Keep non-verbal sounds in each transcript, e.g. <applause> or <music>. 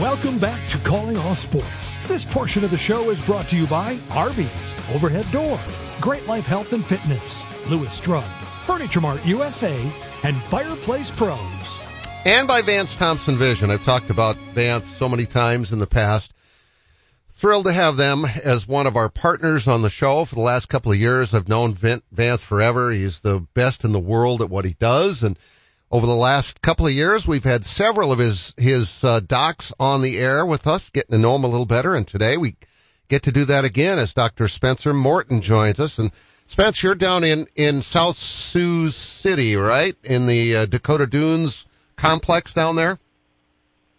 Welcome back to Calling All Sports. This portion of the show is brought to you by Arby's, Overhead Door, Great Life Health and Fitness, Lewis Drug, Furniture Mart USA, and Fireplace Pros. And by Vance Thompson Vision. I've talked about Vance so many times in the past. Thrilled to have them as one of our partners on the show for the last couple of years. I've known Vance forever. He's the best in the world at what he does and over the last couple of years, we've had several of his his uh, docs on the air with us, getting to know him a little better. And today we get to do that again as Dr. Spenser Morton joins us. And Spence, you're down in in South Sioux City, right? In the uh, Dakota Dunes complex down there.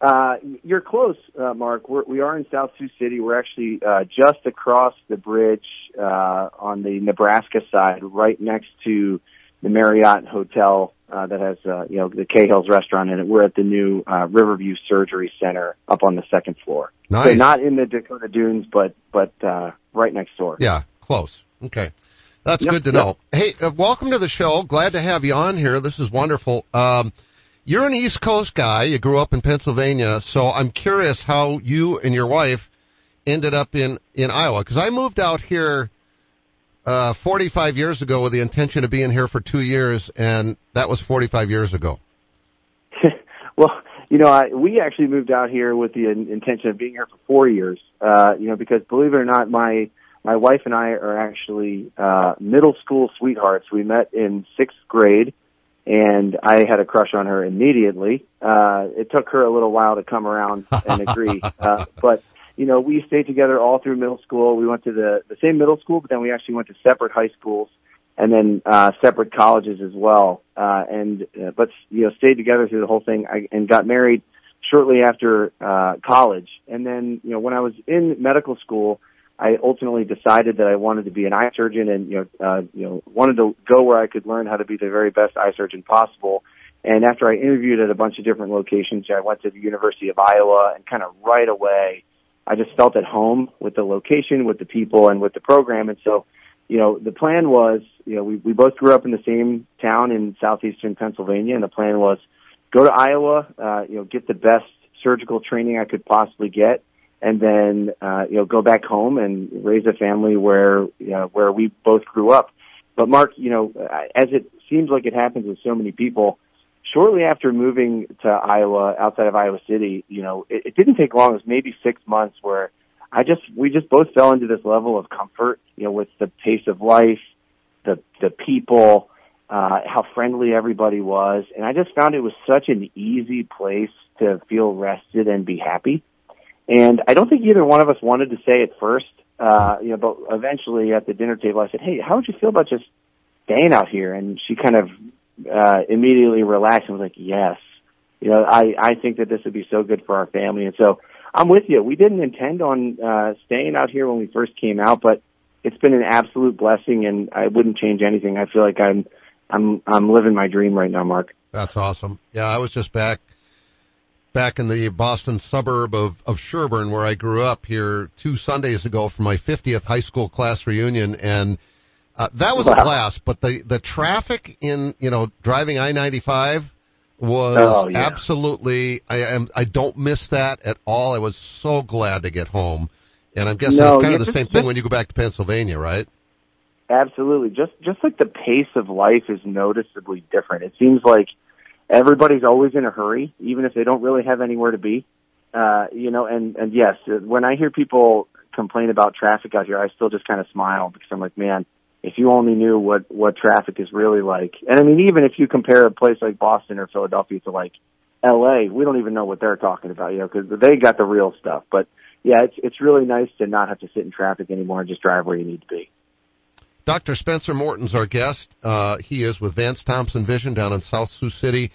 Uh, you're close, uh, Mark. We're, we are in South Sioux City. We're actually uh, just across the bridge uh, on the Nebraska side, right next to the Marriott Hotel uh, that has uh, you know the Kahill's restaurant in it. We're at the new uh, Riverview Surgery Center up on the second floor. Nice. So not in the Dakota Dunes, but but uh, right next door. Yeah, close. Okay. That's Yep, good to yep. know. Hey, uh, welcome to the show. Glad to have you on here. This is wonderful. Um, you're an East Coast guy. You grew up in Pennsylvania, so I'm curious how you and your wife ended up in in Iowa. Because I moved out here uh, 45 years ago with the intention of being here for two years, and that was 45 years ago. <laughs> well, you know, I, we actually moved out here with the in- intention of being here for four years. Uh, you know, because believe it or not, my my wife and I are actually uh, middle school sweethearts. We met in sixth grade, and I had a crush on her immediately. Uh, it took her a little while to come around and agree, <laughs> uh, but you know, we stayed together all through middle school. We went to the the same middle school, but then we actually went to separate high schools and then uh, separate colleges as well. Uh, and uh, but you know, stayed together through the whole thing I, and got married shortly after uh, college. And then you know, when I was in medical school, I ultimately decided that I wanted to be an eye surgeon, and you know, uh, you know, wanted to go where I could learn how to be the very best eye surgeon possible. And after I interviewed at a bunch of different locations, I went to the University of Iowa, and kind of right away, I just felt at home with the location, with the people, and with the program. And so, you know, the plan was, you know, we, we both grew up in the same town in southeastern Pennsylvania, and the plan was go to Iowa, uh, you know, get the best surgical training I could possibly get, and then, uh, you know, go back home and raise a family where, you know, where we both grew up. But Mark, you know, as it seems like it happens with so many people, shortly after moving to Iowa, outside of Iowa City, you know, it, it didn't take long. It was maybe six months where I just, we just both fell into this level of comfort, you know, with the pace of life, the, the people, uh, how friendly everybody was. And I just found it was such an easy place to feel rested and be happy. And I don't think either one of us wanted to say it first, uh, you know, but eventually at the dinner table, I said, Hey, how would you feel about just staying out here? And she kind of, uh, immediately relaxed and was like, yes, you know, I, I think that this would be so good for our family. And so I'm with you. We didn't intend on, uh, staying out here when we first came out, but it's been an absolute blessing and I wouldn't change anything. I feel like I'm, I'm, I'm living my dream right now, Mark. That's awesome. Yeah, I was just back back in the Boston suburb of, of Sherborn where I grew up here two Sundays ago for my 50th high school class reunion and uh, that was a blast, but the, the traffic in, you know, driving I-95 was Oh, yeah. absolutely, I am, I don't miss that at all. I was so glad to get home. And I'm guessing No, it's kind yeah, of the same thing when you go back to Pennsylvania, right? Absolutely. Just just like the pace of life is noticeably different. It seems like everybody's always in a hurry, even if they don't really have anywhere to be. Uh, you know, and and yes, when I hear people complain about traffic out here, I still just kind of smile because I'm like, man, if you only knew what what traffic is really like. And I mean, even if you compare a place like Boston or Philadelphia to like L.A., we don't even know what they're talking about, you know, because they got the real stuff. But yeah, it's it's really nice to not have to sit in traffic anymore and just drive where you need to be. Dr. Spenser Morton's our guest. Uh, he is with Vance Thompson Vision down in South Sioux City,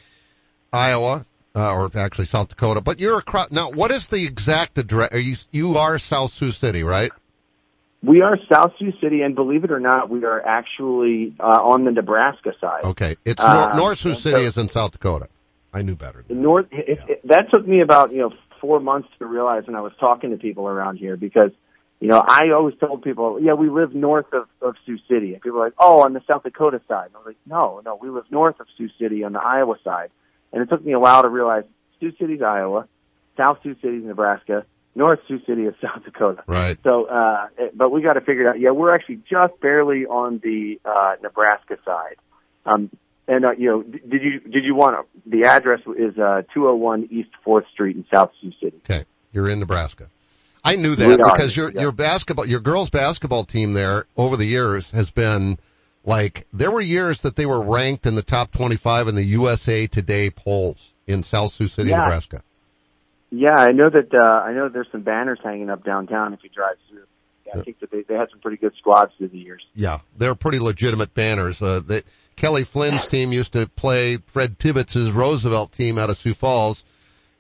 Iowa, uh, or actually South Dakota. But you're across, now what is the exact address? Are you, you are South Sioux City, right? We are South Sioux City, and believe it or not, we are actually uh, on the Nebraska side. Okay. It's Uh, North, North Sioux City so- is in South Dakota. I knew better. The North. It, it, that took me about you know four months to realize when I was talking to people around here because you know I always told people, yeah, we live north of, of Sioux City, and people were like, oh, on the South Dakota side. And I was like, no, no, we live north of Sioux City on the Iowa side, and it took me a while to realize Sioux City's Iowa, South Sioux City, Nebraska. North Sioux City of South Dakota. Right. So, uh, but we got to figure it out. Yeah, we're actually just barely on the uh, Nebraska side. Um, and uh, you know, did you did you want to, the address is uh, 201 East Fourth Street in South Sioux City. Okay, you're in Nebraska. I knew that because your yeah. your basketball your girls basketball team there over the years has been like there were years that they were ranked in the top 25 in the USA Today polls in South Sioux City, yeah. Nebraska. Yeah, I know that. uh I know there's some banners hanging up downtown if you drive through. Yeah, I think that they, they had some pretty good squads through the years. Yeah, they're pretty legitimate banners. Uh, they, Kelly Flynn's team used to play Fred Tibbetts' Roosevelt team out of Sioux Falls,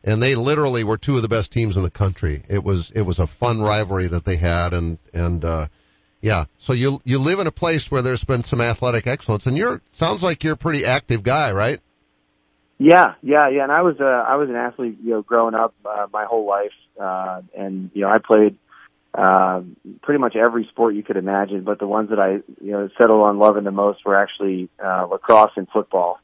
and they literally were two of the best teams in the country. It was it was a fun rivalry that they had, and and uh, yeah. So you you live in a place where there's been some athletic excellence, and you're sounds like you're a pretty active guy, right? Yeah, yeah, yeah. And I was uh, I was an athlete, you know, growing up uh, my whole life, uh, and you know, I played uh, pretty much every sport you could imagine. But the ones that I you know settled on loving the most were actually uh, lacrosse and football.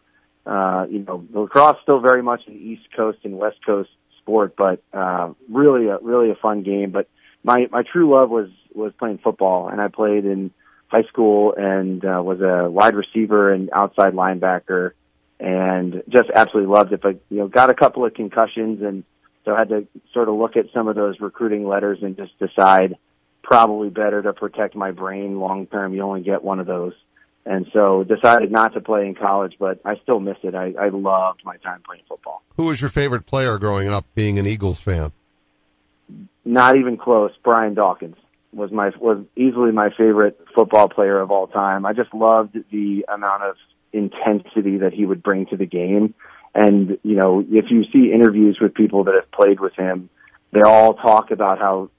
Uh, you know, lacrosse still very much an East Coast and West Coast sport, but uh, really a really a fun game. But my my true love was was playing football, and I played in high school and uh, was a wide receiver and outside linebacker and just absolutely loved it. But you know, got a couple of concussions, and so I had to sort of look at some of those recruiting letters and just decide probably better to protect my brain long term. You only get one of those, and so decided not to play in college. But I still miss it. I, I loved my time playing football. Who was your favorite player growing up, being an Eagles fan? Not even close. Brian Dawkins was my was easily my favorite football player of all time. I just loved the amount of intensity that he would bring to the game. And, you know, if you see interviews with people that have played with him, they all talk about how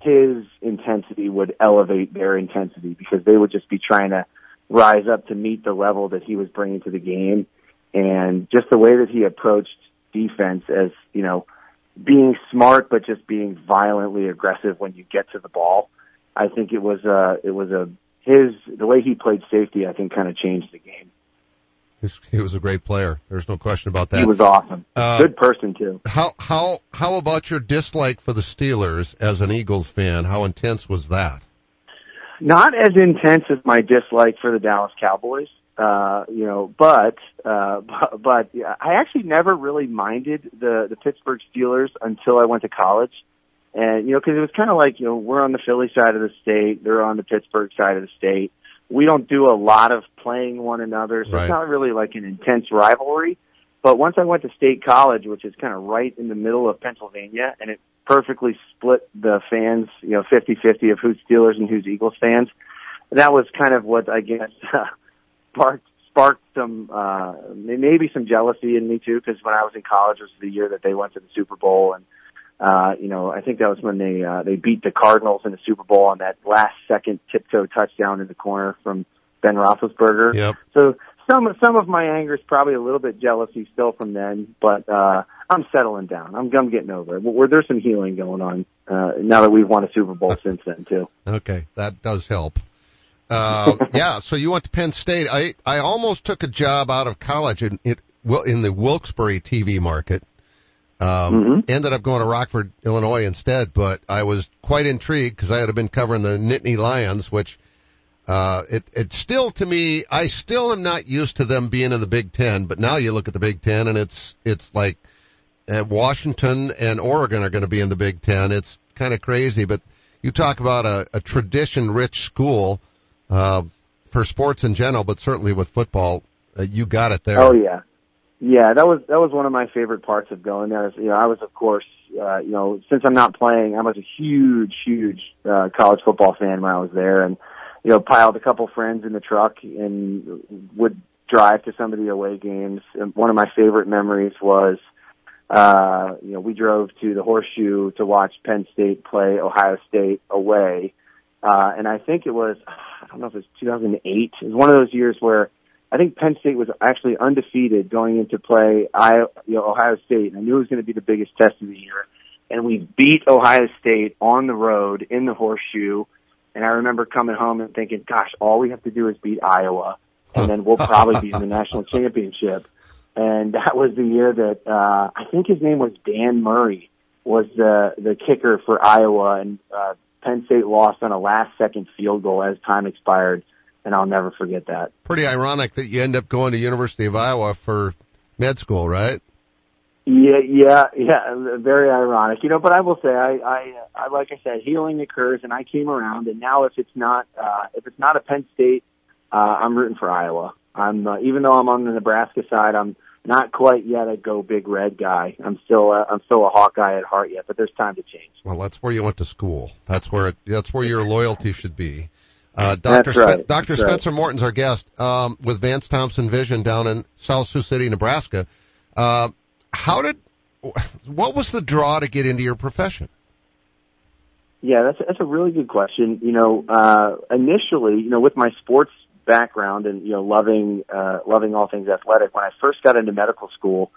his intensity would elevate their intensity because they would just be trying to rise up to meet the level that he was bringing to the game. And just the way that he approached defense as, you know, being smart, but just being violently aggressive when you get to the ball. I think it was, uh, it was a, his, the way he played safety, I think kind of changed the game. He was a great player. There's no question about that. He was awesome. Uh, Good person too. How how how about your dislike for the Steelers as an Eagles fan? How intense was that? Not as intense as my dislike for the Dallas Cowboys. Uh, you know, but uh, but, <laughs> but yeah, I actually never really minded the the Pittsburgh Steelers until I went to college. And you know, because it was kind of like you know we're on the Philly side of the state, they're on the Pittsburgh side of the state we don't do a lot of playing one another, so right. it's not really like an intense rivalry. But once I went to State College, which is kind of right in the middle of Pennsylvania, and it perfectly split the fans, you know, 50-50 of who's Steelers and who's Eagles fans. That was kind of what I guess uh, <laughs> sparked sparked some uh maybe some jealousy in me too because when I was in college was the year that they went to the Super Bowl and uh, you know, I think that was when they uh, they beat the Cardinals in the Super Bowl on that last second tiptoe touchdown in the corner from Ben Roethlisberger. Yep. So some some of my anger is probably a little bit jealousy still from then, but uh, I'm settling down. I'm I'm getting over it. Where there's some healing going on uh, now that we've won a Super Bowl since then too. <laughs> Okay, that does help. Uh, <laughs> yeah, so you went to Penn State. I I almost took a job out of college in it well in the Wilkes-Barre TV market um, mm-hmm. ended up going to Rockford, Illinois instead, but I was quite intrigued because I had been covering the Nittany Lions, which, uh, it, it's still to me, I still am not used to them being in the Big Ten, but now you look at the Big Ten and it's, it's like, uh, Washington and Oregon are going to be in the Big Ten. It's kind of crazy, but you talk about a, a tradition rich school, uh, for sports in general, but certainly with football, uh, you got it there. Oh yeah. Yeah, that was that was one of my favorite parts of going there. You know, I was of course, uh, you know, since I'm not playing, I was a huge, huge uh, college football fan when I was there, and you know, piled a couple friends in the truck and would drive to some of the away games. And one of my favorite memories was, uh, you know, we drove to the Horseshoe to watch Penn State play Ohio State away, uh, and I think it was, I don't know if it was 2008. It was one of those years where I think Penn State was actually undefeated going into play I, you know, Ohio State. And I knew it was going to be the biggest test of the year. And we beat Ohio State on the road in the horseshoe. And I remember coming home and thinking, gosh, all we have to do is beat Iowa and then we'll probably be in the national <laughs> championship. And that was the year that, uh, I think his name was Dan Murray was the the kicker for Iowa, and uh, Penn State lost on a last second field goal as time expired, and I'll never forget that. Pretty ironic that you end up going to University of Iowa for med school, right? Yeah, yeah, yeah. Very ironic, you know. But I will say, I, I, I like I said, healing occurs, and I came around. And now, if it's not, uh, if it's not a Penn State, uh, I'm rooting for Iowa. I'm uh, even though I'm on the Nebraska side, I'm not quite yet a go big red guy. I'm still, uh, I'm still a Hawkeye at heart yet. But there's time to change. Well, that's where you went to school. That's where it, that's where your loyalty should be. Uh, Dr. Right. Dr. That's Spenser right. Morton's our guest um, with Vance Thompson Vision down in South Sioux City, Nebraska. Uh, how did what was the draw to get into your profession? Yeah, that's that's a really good question. You know, uh, initially, you know, with my sports background and you know, loving uh, loving all things athletic, when I first got into medical school,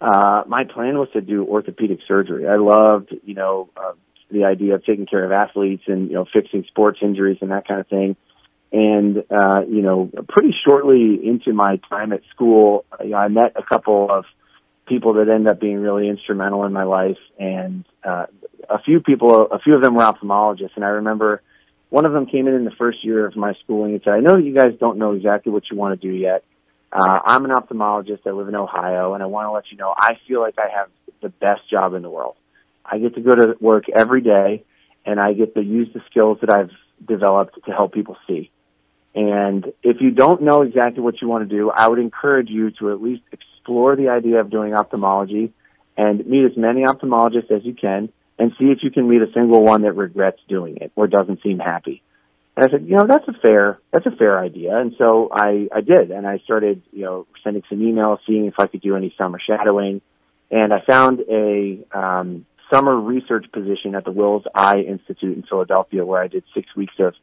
uh, my plan was to do orthopedic surgery. I loved, you know, uh, the idea of taking care of athletes and you know, fixing sports injuries and that kind of thing. And uh, you know, pretty shortly into my time at school, you know, I met a couple of people that end up being really instrumental in my life and uh a few people a few of them were ophthalmologists and I remember one of them came in in the first year of my schooling and said, I know you guys don't know exactly what you want to do yet. Uh, I'm an ophthalmologist. I live in Ohio and I want to let you know I feel like I have the best job in the world. I get to go to work every day and I get to use the skills that I've developed to help people see. And if you don't know exactly what you want to do, I would encourage you to at least explore the idea of doing ophthalmology and meet as many ophthalmologists as you can and see if you can meet a single one that regrets doing it or doesn't seem happy. And I said, you know, that's a fair, that's a fair idea. And so I, I did. And I started, you know, sending some emails, seeing if I could do any summer shadowing. And I found a, um, summer research position at the Wills Eye Institute in Philadelphia where I did six weeks of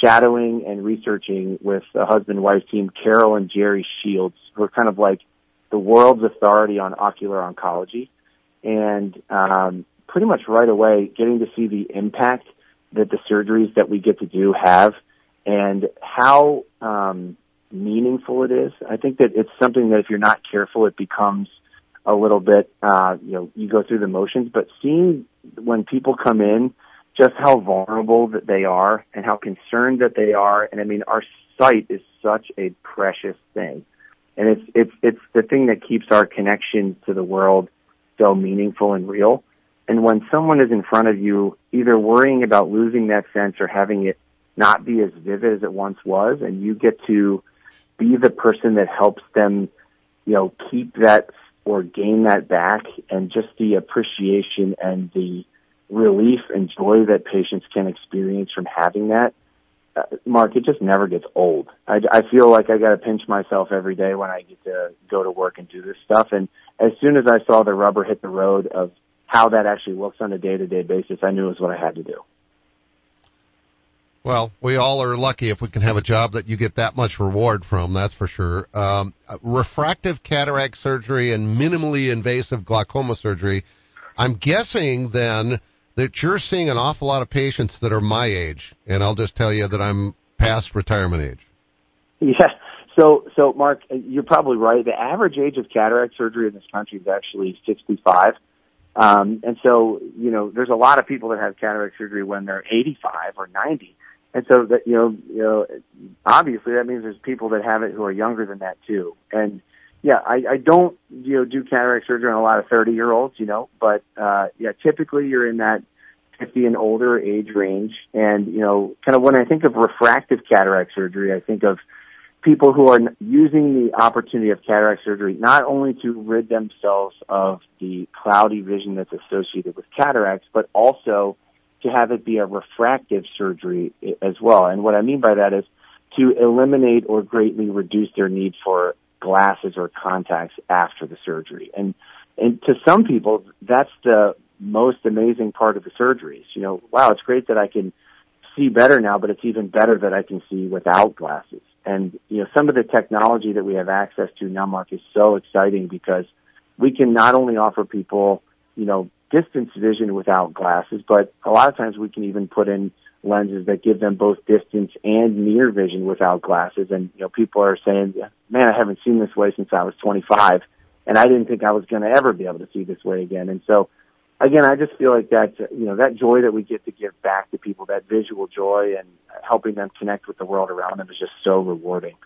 shadowing and researching with a husband wife team, Carol and Jerry Shields, who are kind of like the world's authority on ocular oncology. And um, pretty much right away, getting to see the impact that the surgeries that we get to do have and how um, meaningful it is. I think that it's something that if you're not careful, it becomes a little bit, uh, you know, you go through the motions, but seeing when people come in, just how vulnerable that they are and how concerned that they are. And I mean, our sight is such a precious thing. And it's, it's, it's the thing that keeps our connection to the world so meaningful and real. And when someone is in front of you, either worrying about losing that sense or having it not be as vivid as it once was, and you get to be the person that helps them, you know, keep that or gain that back and just the appreciation and the relief and joy that patients can experience from having that, uh, Mark, it just never gets old. I, I feel like I got to pinch myself every day when I get to go to work and do this stuff. And as soon as I saw the rubber hit the road of how that actually looks on a day to day basis, I knew it was what I had to do. Well, we all are lucky if we can have a job that you get that much reward from, that's for sure. Um, refractive cataract surgery and minimally invasive glaucoma surgery. I'm guessing then that you're seeing an awful lot of patients that are my age, and I'll just tell you that I'm past retirement age. Yeah. So, so Mark, you're probably right. The average age of cataract surgery in this country is actually 65. Um, and so, you know, there's a lot of people that have cataract surgery when they're 85 or 90. And so that, you know, you know, obviously that means there's people that have it who are younger than that too. And yeah, I, I don't, you know, do cataract surgery on a lot of 30 year olds, you know, but, uh, yeah, typically you're in that 50 and older age range. And, you know, kind of when I think of refractive cataract surgery, I think of people who are using the opportunity of cataract surgery not only to rid themselves of the cloudy vision that's associated with cataracts, but also to have it be a refractive surgery as well. And what I mean by that is to eliminate or greatly reduce their need for glasses or contacts after the surgery. And and to some people that's the most amazing part of the surgeries. You know, wow, it's great that I can see better now, but it's even better that I can see without glasses. And you know, some of the technology that we have access to now, Mark, is so exciting because we can not only offer people, you know, distance vision without glasses, but a lot of times we can even put in lenses that give them both distance and near vision without glasses. And, you know, people are saying, man, I haven't seen this way since I was 25 and I didn't think I was going to ever be able to see this way again. And so again, I just feel like that, you know, that joy that we get to give back to people, that visual joy and helping them connect with the world around them is just so rewarding.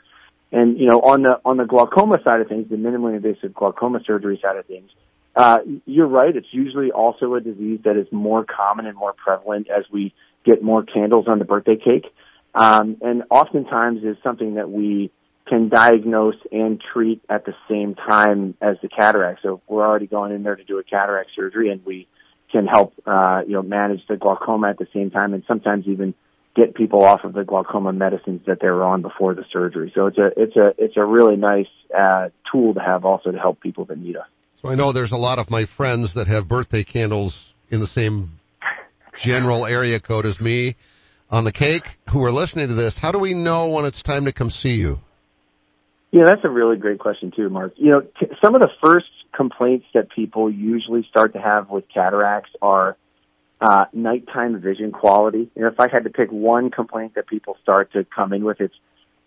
And, you know, on the, on the glaucoma side of things, the minimally invasive glaucoma surgery side of things, uh, you're right. It's usually also a disease that is more common and more prevalent as we get more candles on the birthday cake. Um, and oftentimes is something that we can diagnose and treat at the same time as the cataract. So we're already going in there to do a cataract surgery and we can help, uh, you know, manage the glaucoma at the same time and sometimes even get people off of the glaucoma medicines that they were on before the surgery. So it's a, it's a, it's a really nice, uh, tool to have also to help people that need us. So I know there's a lot of my friends that have birthday candles in the same general area code as me on the cake who are listening to this. How do we know when it's time to come see you? Yeah, that's a really great question too, Mark. You know, t- some of the first complaints that people usually start to have with cataracts are uh, nighttime vision quality. You know, if I had to pick one complaint that people start to come in with, it's,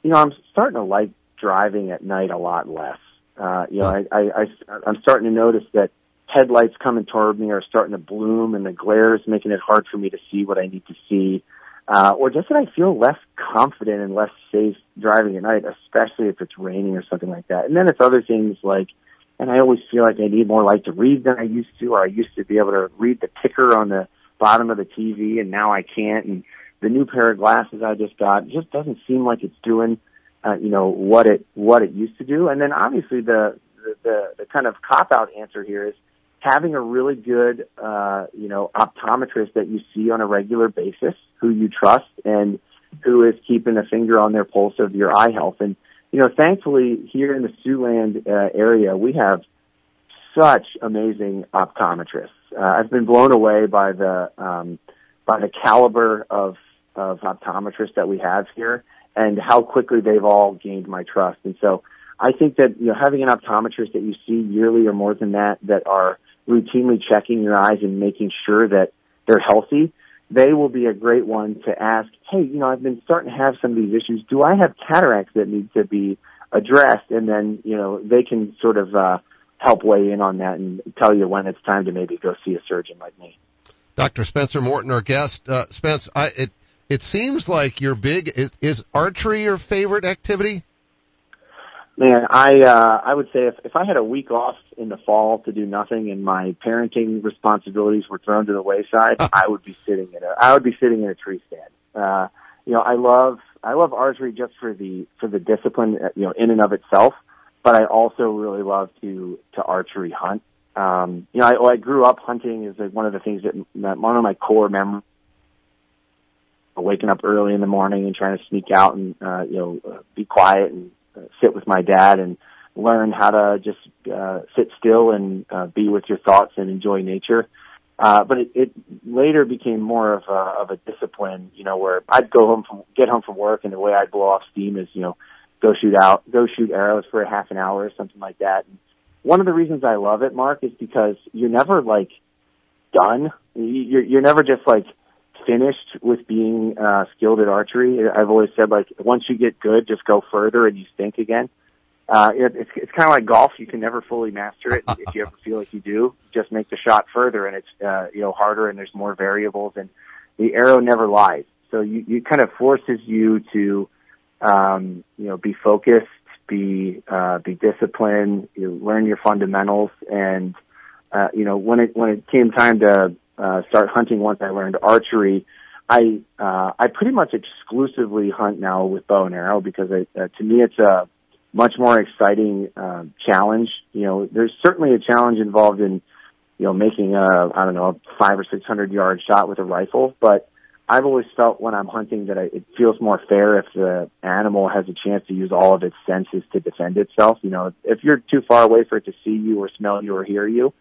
you know, I'm starting to like driving at night a lot less. Uh, you know, I, I, I, I'm starting to notice that headlights coming toward me are starting to bloom and the glare is making it hard for me to see what I need to see uh, or just that I feel less confident and less safe driving at night, especially if it's raining or something like that. And then it's other things like, and I always feel like I need more light to read than I used to, or I used to be able to read the ticker on the bottom of the TV, and now I can't. And the new pair of glasses I just got just doesn't seem like it's doing, uh, you know, what it what it used to do. And then obviously the the, the, kind of cop out answer here is having a really good, uh, you know, optometrist that you see on a regular basis, who you trust and who is keeping a finger on their pulse of your eye health. And, you know, thankfully here in the Siouxland uh, area, we have such amazing optometrists. Uh, I've been blown away by the, um, by the caliber of, of optometrists that we have here and how quickly they've all gained my trust. And so I think that, you know, having an optometrist that you see yearly or more than that, that are routinely checking your eyes and making sure that they're healthy, they will be a great one to ask, hey, you know, I've been starting to have some of these issues. Do I have cataracts that need to be addressed? And then, you know, they can sort of, uh, help weigh in on that and tell you when it's time to maybe go see a surgeon like me. Dr. Spenser Morton, our guest. Uh, Spence, I, it, it seems like you're big. Is, is archery your favorite activity? Man, I uh I would say if if I had a week off in the fall to do nothing and my parenting responsibilities were thrown to the wayside, I would be sitting in a I would be sitting in a tree stand. Uh you know, I love I love archery just for the for the discipline, uh, you know, in and of itself, but I also really love to to archery hunt. Um you know, I I grew up hunting is like one of the things that, that one of my core memories waking up early in the morning and trying to sneak out and uh you know uh, be quiet and uh, sit with my dad and learn how to just uh, sit still and uh, be with your thoughts and enjoy nature. Uh, but it, it later became more of a, of a discipline, you know, where I'd go home from, get home from work and the way I'd blow off steam is, you know, go shoot out, go shoot arrows for a half an hour or something like that. And one of the reasons I love it, Mark, is because you're never like done. You're, you're never just like finished with being uh, skilled at archery. I've always said like once you get good, just go further and you stink again. Uh, it, it's it's kind of like golf. You can never fully master it. if you ever feel like you do, just make the shot further, and it's uh, you know harder, and there's more variables, and the arrow never lies. So you you kind of forces you to um, you know be focused, be uh, be disciplined, you learn your fundamentals, and uh, you know when it when it came time to uh, start hunting once I learned archery, I uh, I pretty much exclusively hunt now with bow and arrow because I, uh, to me it's a much more exciting uh, challenge. You know, there's certainly a challenge involved in you know making a I don't know a five or six hundred yard shot with a rifle, but I've always felt when I'm hunting that I, it feels more fair if the animal has a chance to use all of its senses to defend itself. You know, if you're too far away for it to see you or smell you or hear you,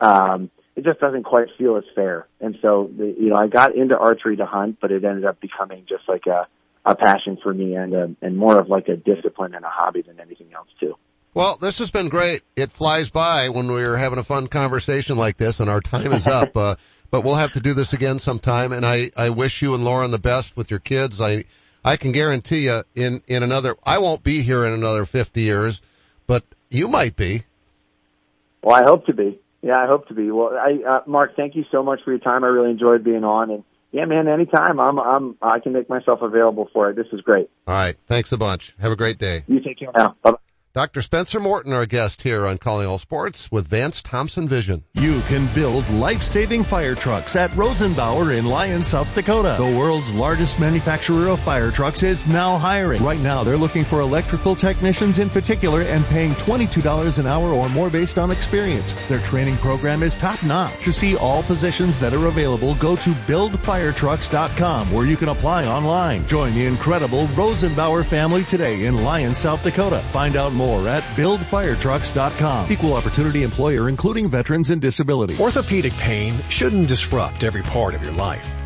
um, it just doesn't quite feel as fair. And so, the, you know, I got into archery to hunt, but it ended up becoming just like a, a passion for me and a, and more of like a discipline and a hobby than anything else too. Well, this has been great. It flies by when we're having a fun conversation like this and our time is up. <laughs> uh, but we'll have to do this again sometime. And I, I wish you and Lauren the best with your kids. I, I can guarantee you in, in another, I won't be here in another 50 years, but you might be. Well, I hope to be. Yeah, I hope to be. Well, I, uh, Mark, thank you so much for your time. I really enjoyed being on, and yeah, man, anytime I'm, I'm, I can make myself available for it. This is great. All right, thanks a bunch. Have a great day. You take care now. Bye. Dr. Spenser Morton, our guest here on Calling All Sports with Vance Thompson Vision. You can build life-saving fire trucks at Rosenbauer in Lyon, South Dakota. The world's largest manufacturer of fire trucks is now hiring. Right now, they're looking for electrical technicians in particular and paying $22 an hour or more based on experience. Their training program is top-notch. To see all positions that are available, go to buildfiretrucks.com where you can apply online. Join the incredible Rosenbauer family today in Lyon, South Dakota. Find out more more at buildfiretrucks.com. Equal opportunity employer including veterans and disability. Orthopedic pain shouldn't disrupt every part of your life.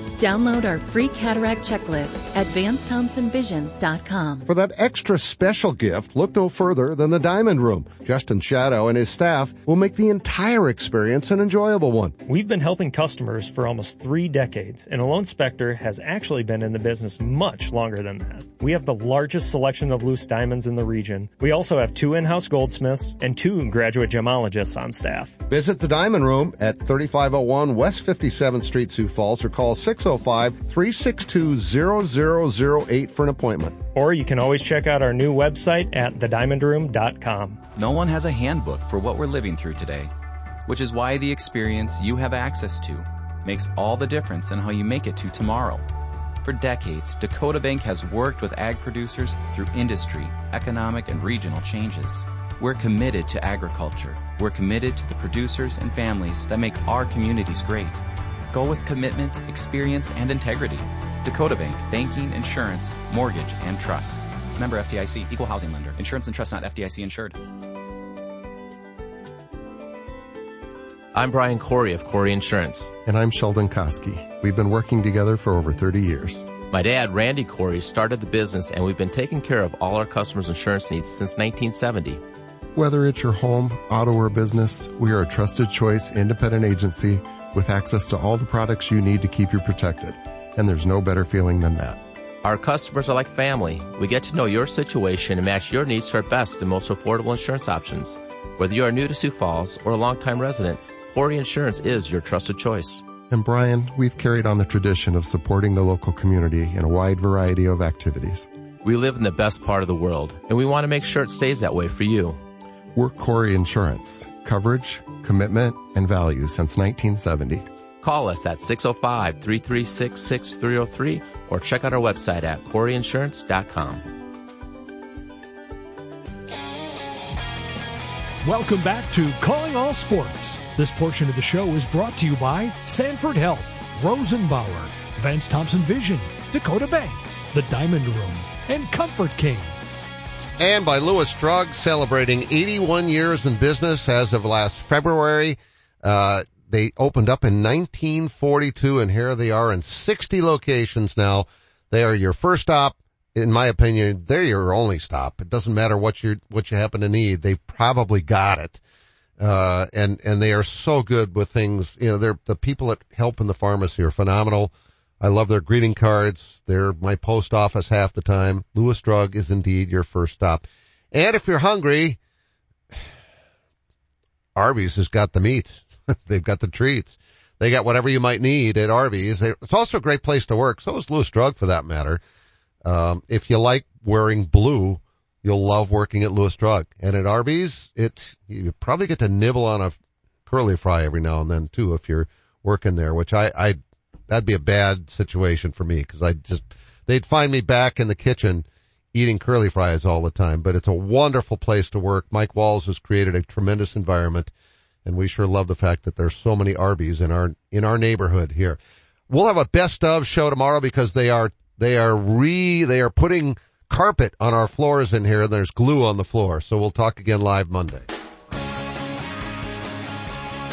Download our free cataract checklist at VanceThompsonVision.com. For that extra special gift, look no further than the Diamond Room. Justin Shadow and his staff will make the entire experience an enjoyable one. We've been helping customers for almost three decades, and Alone Spectre has actually been in the business much longer than that. We have the largest selection of loose diamonds in the region. We also have two in-house goldsmiths and two graduate gemologists on staff. Visit the Diamond Room at 3501 West 57th Street, Sioux Falls, or call 605 605-362-0008 for an appointment. Or you can always check out our new website at thediamondroom.com. No one has a handbook for what we're living through today, which is why the experience you have access to makes all the difference in how you make it to tomorrow. For decades, Dakota Bank has worked with ag producers through industry, economic, and regional changes. We're committed to agriculture. We're committed to the producers and families that make our communities great. Go with commitment, experience, and integrity. Dakota Bank, banking, insurance, mortgage, and trust. Member FDIC, equal housing lender. Insurance and trust not FDIC insured. I'm Brian Corey of Corey Insurance. And I'm Sheldon Koski. We've been working together for over 30 years. My dad, Randy Corey, started the business and we've been taking care of all our customers' insurance needs since 1970. Whether it's your home, auto, or business, we are a trusted choice independent agency with access to all the products you need to keep you protected. And there's no better feeling than that. Our customers are like family. We get to know your situation and match your needs to our best and most affordable insurance options. Whether you are new to Sioux Falls or a longtime resident, Corey Insurance is your trusted choice. And Brian, we've carried on the tradition of supporting the local community in a wide variety of activities. We live in the best part of the world, and we want to make sure it stays that way for you. We're Corey Insurance. Coverage, commitment, and value since 1970. Call us at 605-336-6303 or check out our website at coreyinsurance.com. Welcome back to Calling All Sports. This portion of the show is brought to you by Sanford Health, Rosenbauer, Vance Thompson Vision, Dakota Bank, The Diamond Room, and Comfort King and by Lewis Drug celebrating 81 years in business as of last February. Uh, they opened up in 1942 and here they are in 60 locations now. They are your first stop. In my opinion, they're your only stop. It doesn't matter what you, what you happen to need. They probably got it. Uh, and, and they are so good with things, you know, they're, the people that help in the pharmacy are phenomenal. I love their greeting cards. They're my post office half the time. Lewis Drug is indeed your first stop. And if you're hungry, Arby's has got the meats. <laughs> They've got the treats. They got whatever you might need at Arby's. It's also a great place to work. So is Lewis Drug for that matter. Um, if you like wearing blue, you'll love working at Lewis Drug. And at Arby's, it's, you probably get to nibble on a curly fry every now and then too if you're working there, which I, I that'd be a bad situation for me because I just they'd find me back in the kitchen eating curly fries all the time, but it's a wonderful place to work. Mike Walls has created a tremendous environment and we sure love the fact that there's so many Arby's in our, in our neighborhood here. We'll have a best of show tomorrow because they are, they are re, they are putting carpet on our floors in here and there's glue on the floor. So we'll talk again live Monday.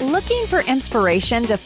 Looking for inspiration to find